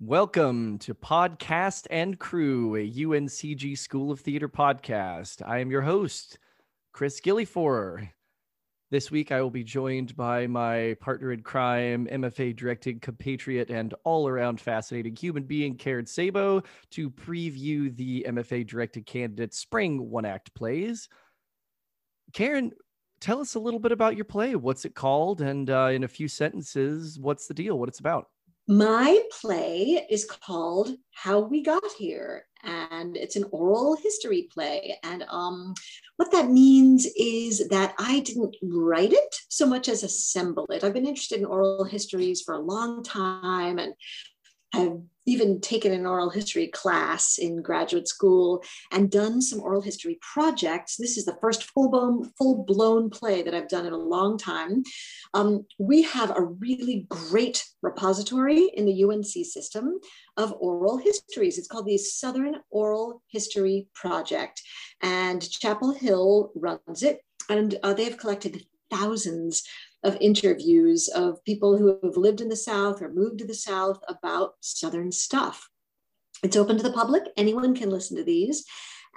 Welcome to Podcast and Crew, a UNCG School of Theater podcast. I am your host, Chris Gillifor. This week, I will be joined by my partner in crime, MFA directing compatriot, and all around fascinating human being, Karen Sabo, to preview the MFA directed candidate spring one act plays. Karen, tell us a little bit about your play. What's it called? And uh, in a few sentences, what's the deal? What it's about? My play is called How We Got Here, and it's an oral history play. And um, what that means is that I didn't write it so much as assemble it. I've been interested in oral histories for a long time and have even taken an oral history class in graduate school and done some oral history projects. This is the first full-blown, full-blown play that I've done in a long time. Um, we have a really great repository in the UNC system of oral histories. It's called the Southern Oral History Project, and Chapel Hill runs it. And uh, they have collected thousands of interviews of people who have lived in the South or moved to the South about Southern stuff. It's open to the public, anyone can listen to these.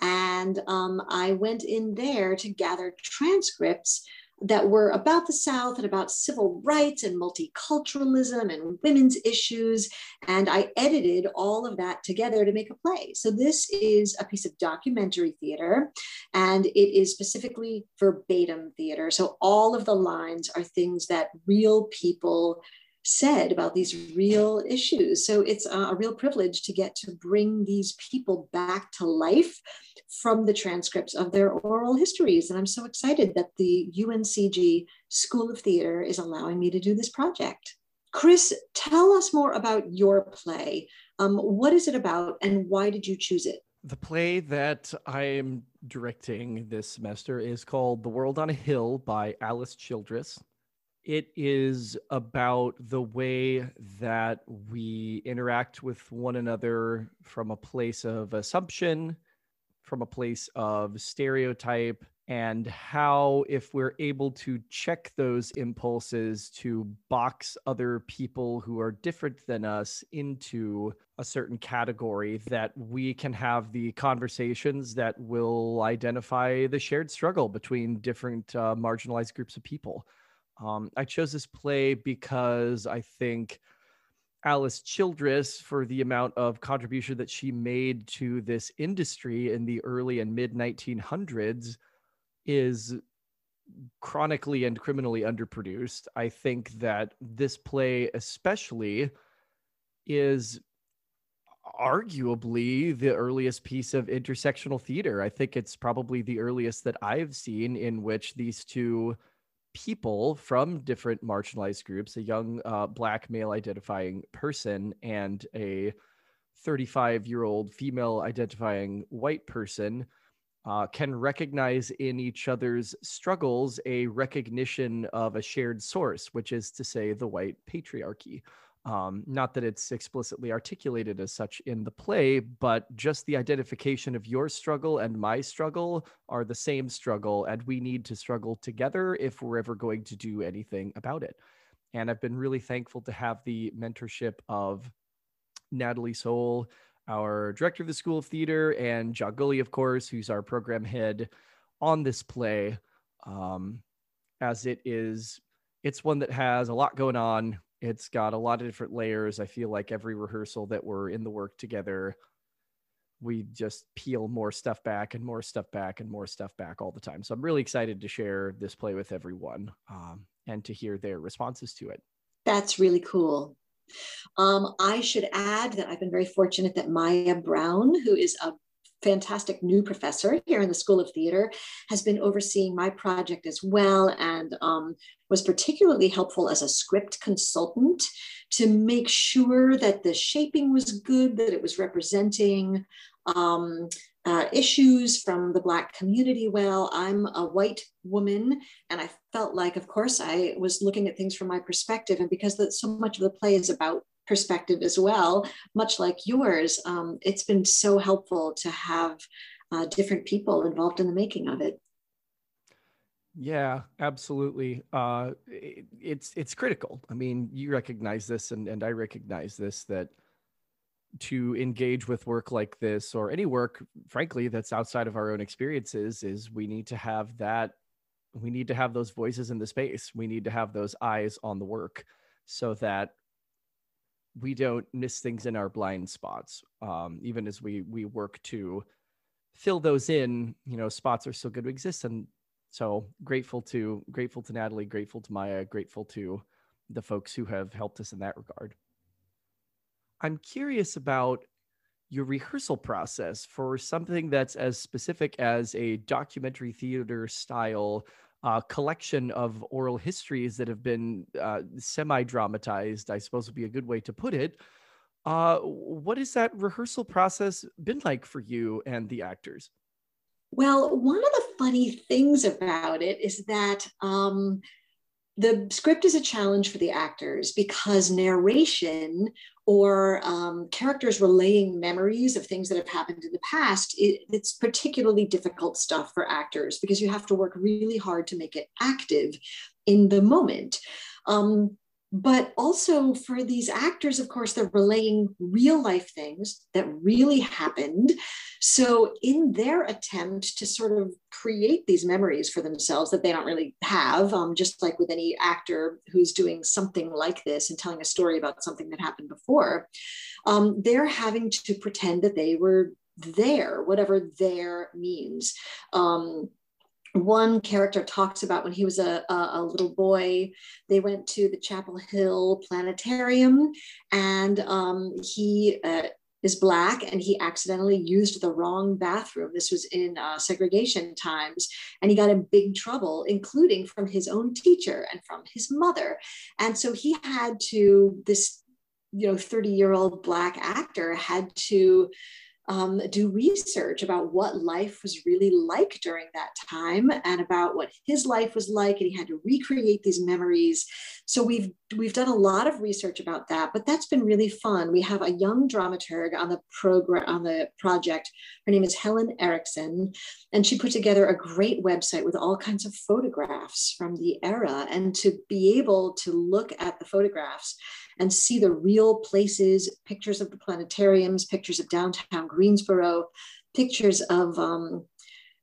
And um, I went in there to gather transcripts that were about the South and about civil rights and multiculturalism and women's issues. And I edited all of that together to make a play. So this is a piece of documentary theater, and it is specifically verbatim theater. So all of the lines are things that real people said about these real issues. So it's a, real privilege to get to bring these people back to life from the transcripts of their oral histories. And I'm so excited that the UNCG School of Theater is allowing me to do this project. Chris, tell us more about your play. Um, what is it about and why did you choose it? The play that I am directing this semester is called The World on a Hill by Alice Childress. It is about the way that we interact with one another from a place of assumption, from a place of stereotype, and how, if we're able to check those impulses to box other people who are different than us into a certain category, that we can have the conversations that will identify the shared struggle between different uh, marginalized groups of people. Um, I chose this play because I think Alice Childress, for the amount of contribution that she made to this industry in the early and mid 1900s, is chronically and criminally underproduced. I think that this play, especially, is arguably the earliest piece of intersectional theater. I think it's probably the earliest that I've seen in which these two people from different marginalized groups a young uh, black male identifying person and a 35 year old female identifying white person uh, can recognize in each other's struggles a recognition of a shared source, which is to say, the white patriarchy. Um, not that it's explicitly articulated as such in the play, but just the identification of your struggle and my struggle are the same struggle, and we need to struggle together if we're ever going to do anything about it. And I've been really thankful to have the mentorship of Natalie Soul, our director of the School of Theater, and John Gulley, of course, who's our program head on this play. Um, as it is, it's one that has a lot going on it's got a lot of different layers. I feel like every rehearsal that we're in the work together, we just peel more stuff back and more stuff back and more stuff back all the time. So I'm really excited to share this play with everyone um, and to hear their responses to it. That's really cool. Um, I should add that I've been very fortunate that Maya Brown, who is a fantastic new professor here in the School of Theater, has been overseeing my project as well and um, was particularly helpful as a script consultant to make sure that the shaping was good, that it was representing um, uh, issues from the Black community well. I'm a white woman, and I felt like, of course, I was looking at things from my perspective. And because the, so much of the play is about perspective as well, much like yours, um, it's been so helpful to have uh, different people involved in the making of it. Yeah, absolutely. Uh, it, it's it's critical. I mean, you recognize this, and and I recognize this that to engage with work like this or any work frankly that's outside of our own experiences is we need to have that we need to have those voices in the space we need to have those eyes on the work so that we don't miss things in our blind spots um, even as we we work to fill those in you know spots are still good to exist. And so grateful to grateful to natalie grateful to maya grateful to the folks who have helped us in that regard. I'm curious about your rehearsal process for something that's as specific as a documentary theater style uh, collection of oral histories that have been uh, semi dramatized, I suppose would be a good way to put it. Uh, what has that rehearsal process been like for you and the actors? Well, one of the funny things about it is that um, the script is a challenge for the actors because narration or um, characters relaying memories of things that have happened in the past, it, it's particularly difficult stuff for actors because you have to work really hard to make it active in the moment. Um, but also for these actors, of course, they're relaying real life things that really happened. So, in their attempt to sort of create these memories for themselves that they don't really have, um, just like with any actor who's doing something like this and telling a story about something that happened before, um, they're having to pretend that they were there, whatever there means. Um, one character talks about when he was a, a, a, little boy, they went to the Chapel Hill Planetarium and um, he uh, is black and he accidentally used the wrong bathroom. This was in uh, segregation times and he got in big trouble, including from his own teacher and from his mother. And so he had to, this, you know, 30 year old black actor had to um, do research about what life was really like during that time and about what his life was like and he had to recreate these memories. So we've we've done a lot of research about that but that's been really fun. We have a young dramaturg on the program on the project. Her name is helen erickson and she put together a great website with all kinds of photographs from the era. And to be able to look at the photographs and see the real places, pictures of the planetariums, pictures of downtown Greensboro, pictures of um,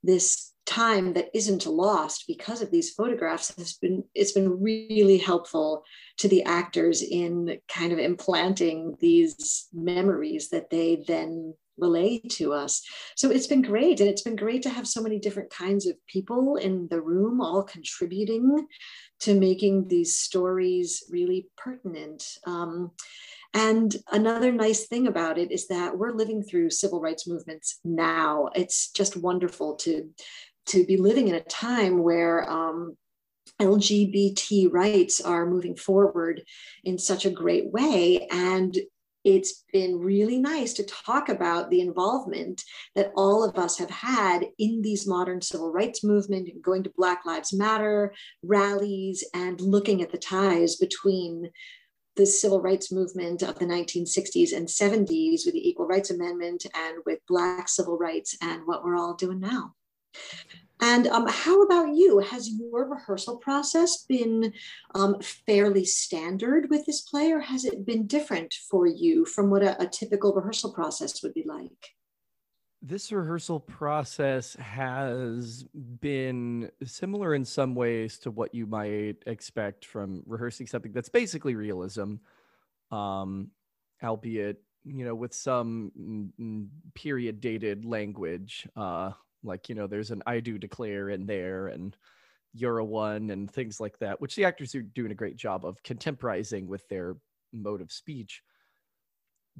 this time that isn't lost because of these photographs has been it's been really helpful to the actors in kind of implanting these memories that they then relay to us so it's been great and it's been great to have so many different kinds of people in the room all contributing to making these stories really pertinent. Um, and another nice thing about it is that we're living through civil rights movements now. It's just wonderful to, to be living in a time where um, LGBT rights are moving forward in such a great way. And it's been really nice to talk about the involvement that all of us have had in these modern civil rights movement, and going to Black Lives Matter rallies and looking at the ties between the civil rights movement of the 1960s and 70s with the Equal Rights Amendment and with Black civil rights and what we're all doing now. And um, how about you? Has your rehearsal process been um, fairly standard with this play, or has it been different for you from what a, a typical rehearsal process would be like? This rehearsal process has been similar in some ways to what you might expect from rehearsing something that's basically realism, um, albeit you know with some period dated language. Uh, like, you know, there's an I do declare in there and you're a one and things like that, which the actors are doing a great job of contemporizing with their mode of speech.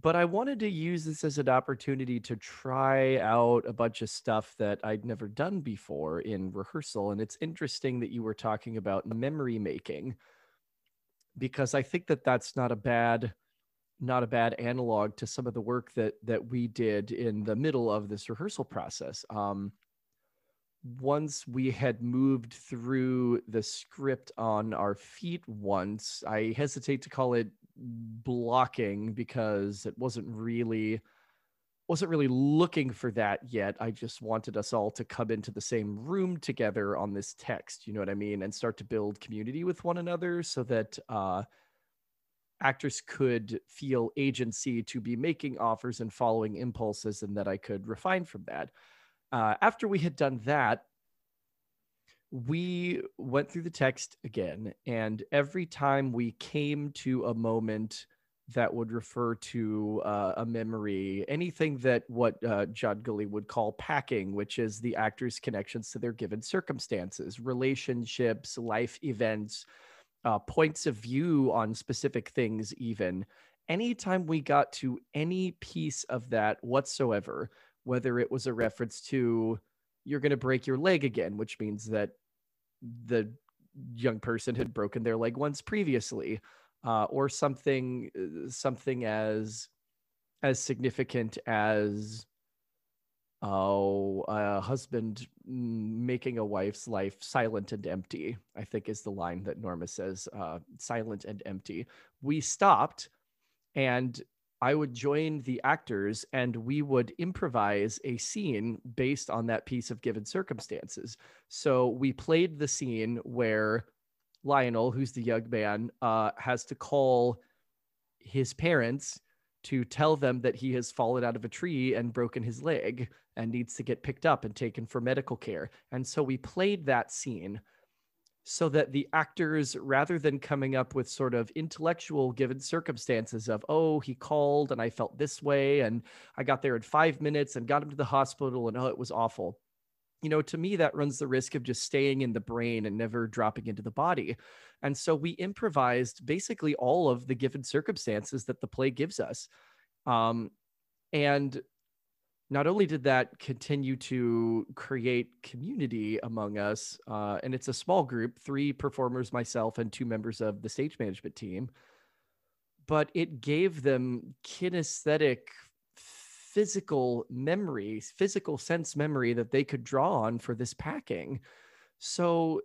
But I wanted to use this as an opportunity to try out a bunch of stuff that I'd never done before in rehearsal. And it's interesting that you were talking about memory making because I think that that's not a bad not a bad analog to some of the work that that we did in the middle of this rehearsal process. Um, once we had moved through the script on our feet once, I hesitate to call it blocking because it wasn't really wasn't really looking for that yet. I just wanted us all to come into the same room together on this text, you know what I mean, and start to build community with one another so that uh actors could feel agency to be making offers and following impulses, and that I could refine from that. Uh, after we had done that, we went through the text again, and every time we came to a moment that would refer to uh, a memory, anything that what uh, John Gulley would call packing, which is the actor's connections to their given circumstances, relationships, life events, uh, points of view on specific things, even. Anytime we got to any piece of that whatsoever, whether it was a reference to you're going to break your leg again, which means that the young person had broken their leg once previously, uh, or something uh, something as as significant as oh a husband making a wife's life silent and empty i think is the line that norma says uh, silent and empty. We stopped and i would join the actors and we would improvise a scene based on that piece of given circumstances. So we played the scene where lionel who's the young man uh, has to call his parents to tell them that he has fallen out of a tree and broken his leg and needs to get picked up and taken for medical care. And so we played that scene so that the actors, rather than coming up with sort of intellectual given circumstances of, oh, he called and I felt this way and I got there in five minutes and got him to the hospital and oh, it was awful. You know, to me, that runs the risk of just staying in the brain and never dropping into the body. And so we improvised basically all of the given circumstances that the play gives us. Um, and not only did that continue to create community among us, uh, and it's a small group three performers, myself, and two members of the stage management team, but it gave them kinesthetic, physical memory, physical sense memory that they could draw on for this packing. So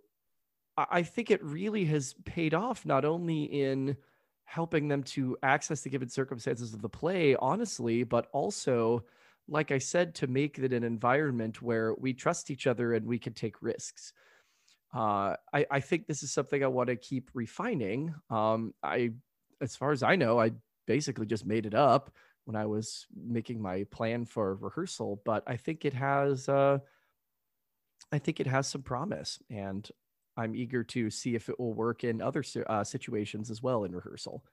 I think it really has paid off not only in helping them to access the given circumstances of the play, honestly, but also, like I said, to make it an environment where we trust each other and we can take risks. Uh, I, I, think this is something I want to keep refining. Um, I, as far as I know, I basically just made it up when I was making my plan for rehearsal, but I think it has. Uh, I think it has some promise, and I'm eager to see if it will work in other uh, situations as well in rehearsal.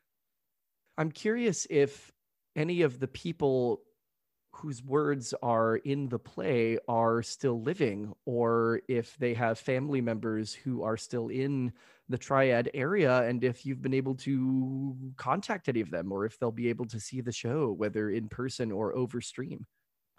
I'm curious if any of the people whose words are in the play are still living, or if they have family members who are still in the triad area, and if you've been able to contact any of them, or if they'll be able to see the show, whether in person or over stream.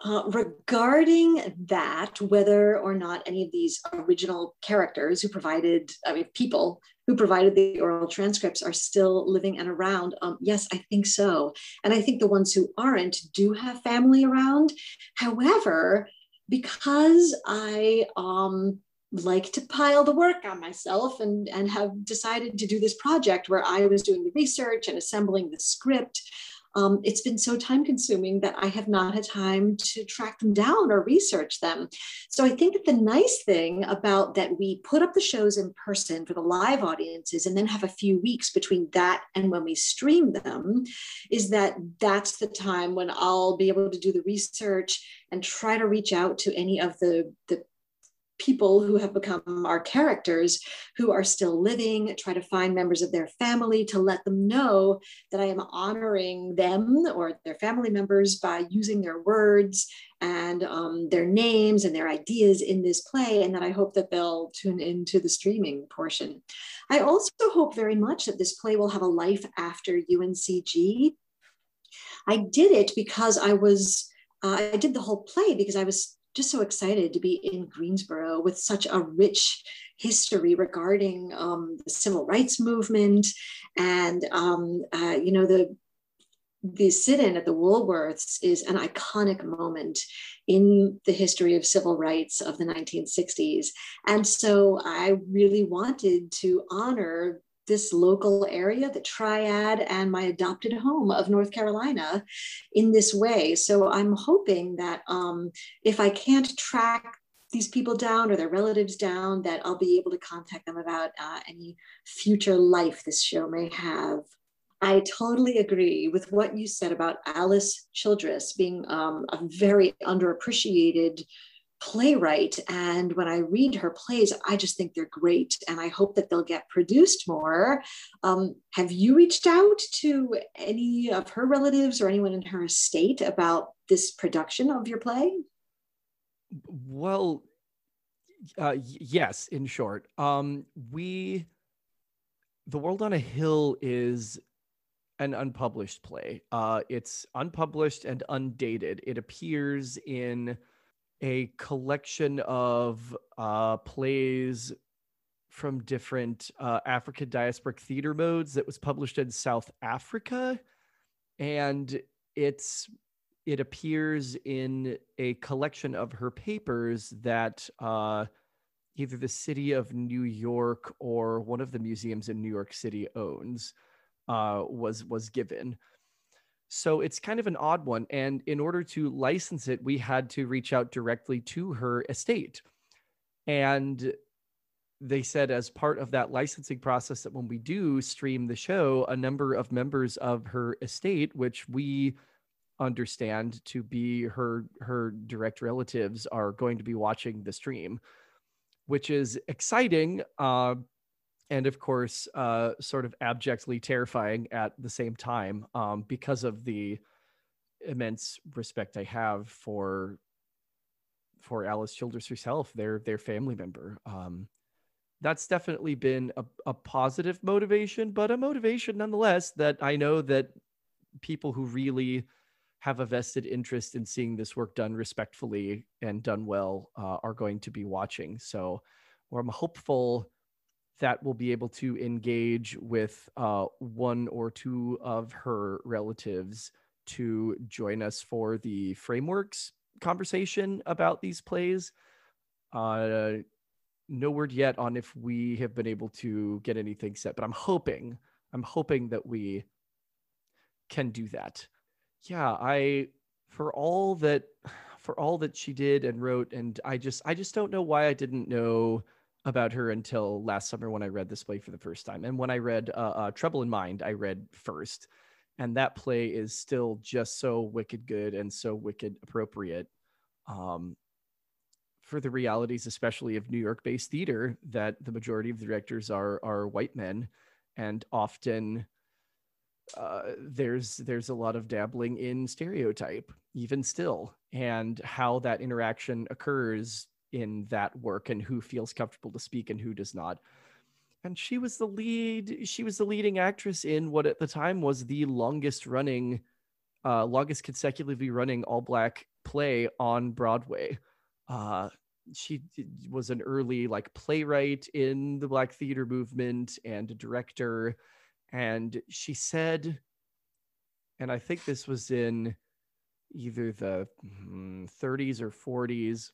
Uh, regarding that, whether or not any of these original characters who provided, I mean, people who provided the oral transcripts are still living and around, um, yes, I think so. And I think the ones who aren't do have family around. However, because I um, like to pile the work on myself and, and have decided to do this project where I was doing the research and assembling the script um, it's been so time consuming that I have not had time to track them down or research them. So I think that the nice thing about that we put up the shows in person for the live audiences and then have a few weeks between that and when we stream them is that that's the time when I'll be able to do the research and try to reach out to any of the, the people who have become our characters who are still living, try to find members of their family to let them know that I am honoring them or their family members by using their words and um, their names and their ideas in this play, and that I hope that they'll tune into the streaming portion. I also hope very much that this play will have a life after UNCG. I did it because I was, uh, I did the whole play because I was just so excited to be in Greensboro with such a rich history regarding um, the civil rights movement and um, uh, you know the the sit-in at the Woolworths is an iconic moment in the history of civil rights of the 1960s. And so I really wanted to honor this local area, the triad, and my adopted home of North Carolina in this way. So I'm hoping that um, if I can't track these people down or their relatives down, that I'll be able to contact them about uh, any future life this show may have. I totally agree with what you said about Alice Childress being um, a very underappreciated playwright. And when I read her plays, I just think they're great. And I hope that they'll get produced more. Um, have you reached out to any of her relatives or anyone in her estate about this production of your play? Well, uh, yes, in short. Um, we, The World on a Hill is an unpublished play. Uh, it's unpublished and undated. It appears in a collection of uh, plays from different uh, African diasporic theater modes that was published in South Africa, and it's it appears in a collection of her papers that uh, either the city of New York or one of the museums in New York City owns uh, was was given. So it's kind of an odd one. And in order to license it, we had to reach out directly to her estate. And they said, as part of that licensing process, that when we do stream the show, a number of members of her estate, which we understand to be her her direct relatives, are going to be watching the stream, which is exciting. Uh, and of course, uh, sort of abjectly terrifying at the same time um, because of the immense respect I have for for Alice Childress herself, their their family member. Um, that's definitely been a, a positive motivation, but a motivation nonetheless that I know that people who really have a vested interest in seeing this work done respectfully and done well uh, are going to be watching. So, or I'm hopeful that will be able to engage with uh, one or two of her relatives to join us for the frameworks conversation about these plays. Uh, no word yet on if we have been able to get anything set, but I'm hoping, I'm hoping that we can do that. Yeah, I for all that for all that she did and wrote and I just I just don't know why I didn't know about her until last summer when I read this play for the first time. And when I read uh, uh, Trouble in Mind, I read first. And that play is still just so wicked good and so wicked appropriate um, for the realities, especially of New York based theater, that the majority of the directors are, are white men. And often uh, there's there's a lot of dabbling in stereotype even still and how that interaction occurs in that work and who feels comfortable to speak and who does not. And she was the lead she was the leading actress in what at the time was the longest running uh longest consecutively running all black play on broadway. Uh she was an early like playwright in the black theater movement and a director. And she said and i think this was in either the 30s hmm, or 40s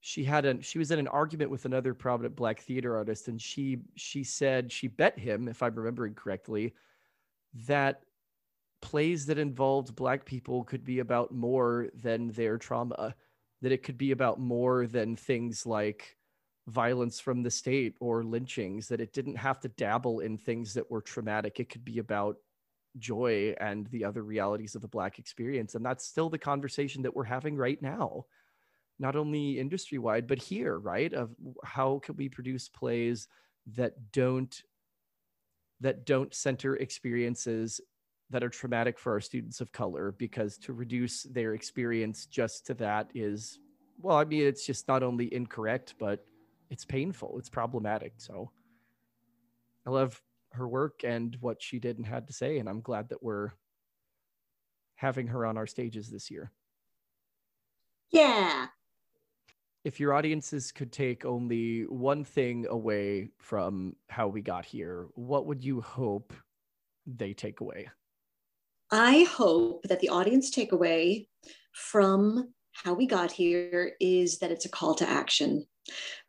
she had a she was in an argument with another prominent black theater artist and she she said she bet him if i'm remembering correctly that plays that involved black people could be about more than their trauma that it could be about more than things like violence from the state or lynchings that it didn't have to dabble in things that were traumatic. It could be about joy and the other realities of the black experience. And that's still the conversation that we're having right now not only industry wide but here right of how can we produce plays that don't that don't center experiences that are traumatic for our students of color? Because to reduce their experience just to that is well i mean it's just not only incorrect but it's painful it's problematic so. I love her work and what she did and had to say and i'm glad that we're having her on our stages this year. Yeah if your audiences could take only one thing away from how we got here, what would you hope they take away? I hope that the audience takeaway from how we got here is that it's a call to action.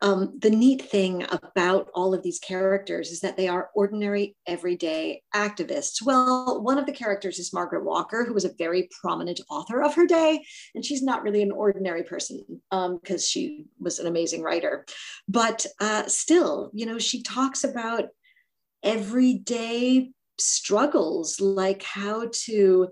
Um, the neat thing about all of these characters is that they are ordinary, everyday activists. Well, one of the characters is Margaret Walker, who was a very prominent author of her day, and she's not really an ordinary person because um, she was an amazing writer. But uh, still, you know, she talks about everyday struggles like how to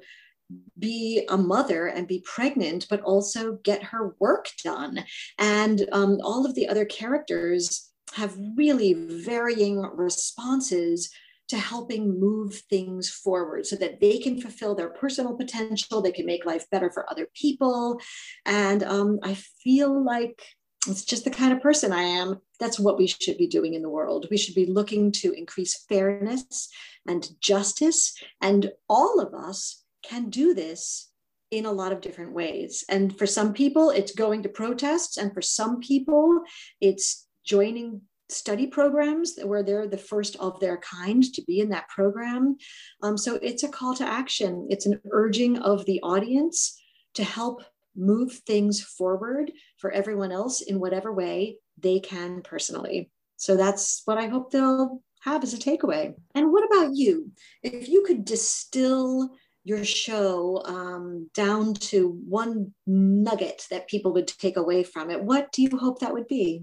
be a mother and be pregnant, but also get her work done. And um, all of the other characters have really varying responses to helping move things forward so that they can fulfill their personal potential, they can make life better for other people. And um, I feel like it's just the kind of person I am. That's what we should be doing in the world. We should be looking to increase fairness and justice. And all of us can do this in a lot of different ways. And for some people, it's going to protests. And for some people, it's joining study programs where they're the first of their kind to be in that program. Um, so it's a call to action, it's an urging of the audience to help move things forward for everyone else in whatever way they can personally. So that's what I hope they'll have as a takeaway. And what about you? If you could distill your show um, down to one nugget that people would take away from it, what do you hope that would be?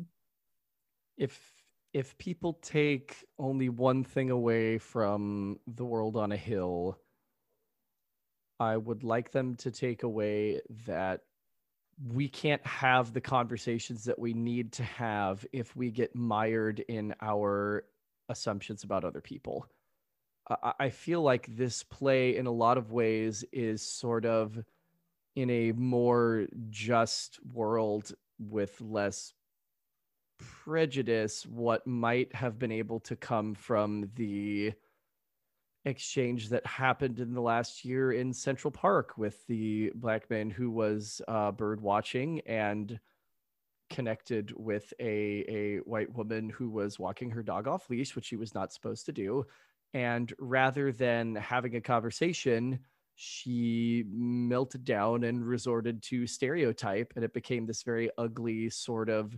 If if people take only one thing away from the world on a hill, I would like them to take away that we can't have the conversations that we need to have if we get mired in our assumptions about other people. I, feel like this play, in a lot of ways, is sort of in a more just world with less prejudice, what might have been able to come from the exchange that happened in the last year in Central Park with the black man who was uh, bird watching and connected with a, a white woman who was walking her dog off leash, which she was not supposed to do. And rather than having a conversation, she melted down and resorted to stereotype. And it became this very ugly sort of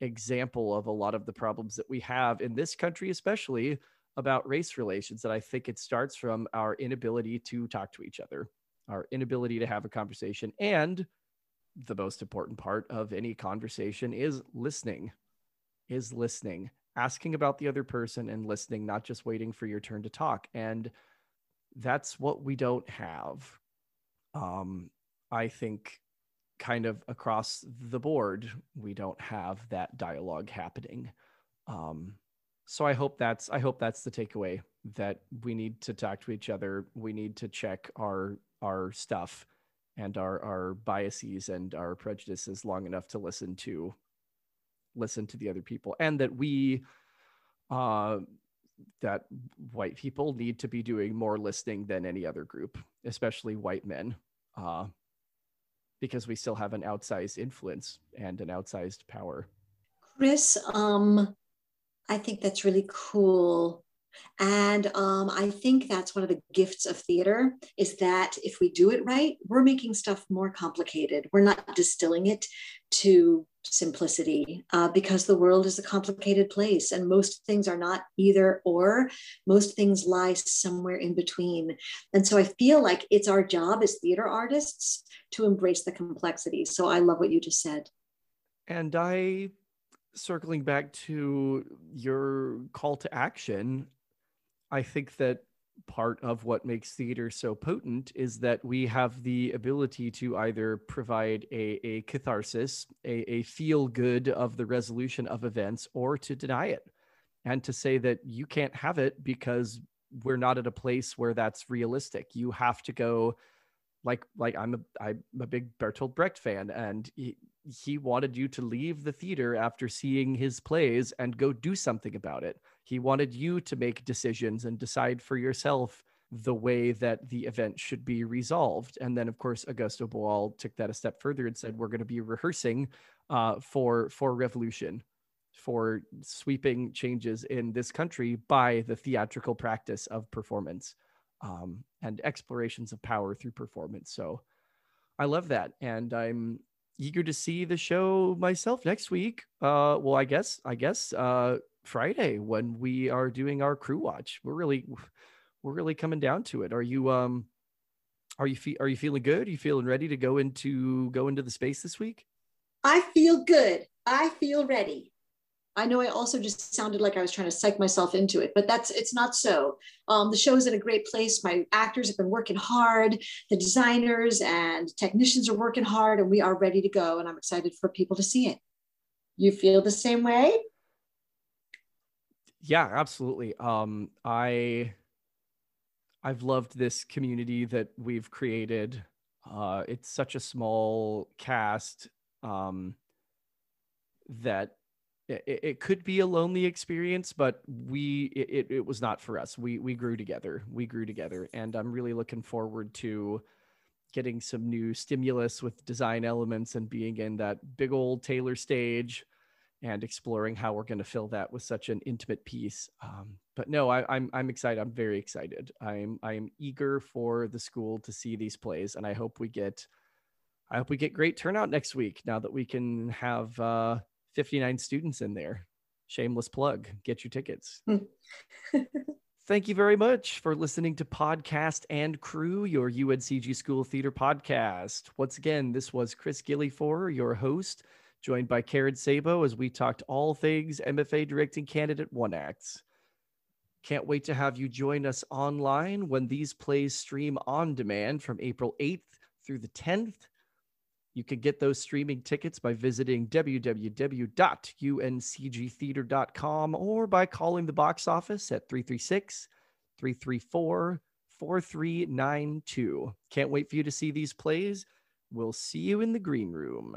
example of a lot of the problems that we have in this country, especially about race relations. And I think it starts from our inability to talk to each other, our inability to have a conversation. And the most important part of any conversation is listening, is listening asking about the other person and listening, not just waiting for your turn to talk. And that's what we don't have. Um, I think kind of across the board, we don't have that dialogue happening. Um, so I hope that's I hope that's the takeaway that we need to talk to each other. We need to check our our stuff and our our biases and our prejudices long enough to listen to listen to the other people and that we uh, that white people need to be doing more listening than any other group especially white men uh, because we still have an outsized influence and an outsized power chris um, i think that's really cool and um, I think that's one of the gifts of theater is that if we do it right, we're making stuff more complicated. We're not distilling it to simplicity uh, because the world is a complicated place and most things are not either or. Most things lie somewhere in between. And so I feel like it's our job as theater artists to embrace the complexity. So I love what you just said. And I circling back to your call to action, I think that part of what makes theater so potent is that we have the ability to either provide a, a catharsis, a, a feel good of the resolution of events, or to deny it and to say that you can't have it because we're not at a place where that's realistic. You have to go like like I'm a I'm a big Bertolt Brecht fan, and he, he wanted you to leave the theater after seeing his plays and go do something about it. He wanted you to make decisions and decide for yourself the way that the event should be resolved. And then, of course, Augusto Boal took that a step further and said, "We're going to be rehearsing uh, for for revolution, for sweeping changes in this country by the theatrical practice of performance um, and explorations of power through performance." So, I love that, and I'm eager to see the show myself next week. Uh, well, I guess I guess uh, Friday when we are doing our crew watch. We're really we're really coming down to it. Are you um are you fe- are you feeling good? Are you feeling ready to go into go into the space this week? I feel good. I feel ready. I know I also just sounded like I was trying to psych myself into it, but that's it's not so. Um, the show is in a great place. My actors have been working hard. The designers and technicians are working hard, and we are ready to go. And I'm excited for people to see it. You feel the same way? Yeah, absolutely. Um, I I've loved this community that we've created. Uh, it's such a small cast um, that it, it, could be a lonely experience, but we it, it was not for us. We we grew together. We grew together, and I'm really looking forward to getting some new stimulus with design elements and being in that big old Taylor stage and exploring how we're going to fill that with such an intimate piece. Um, but no, I, I'm I'm excited. I'm very excited. I'm I'm eager for the school to see these plays, and I hope we get I hope we get great turnout next week. Now that we can have uh, 59 students in there. Shameless plug. Get your tickets. Thank you very much for listening to Podcast and Crew, your UNCG School Theater podcast. Once again, this was Chris Gillifor, your host joined by Karen Sabo as we talked all things MFA directing candidate one acts. Can't wait to have you join us online when these plays stream on demand from April 8th through the 10th. You can get those streaming tickets by visiting www.uncgtheater.com or by calling the box office at 336 334 4392. Can't wait for you to see these plays. We'll see you in the green room.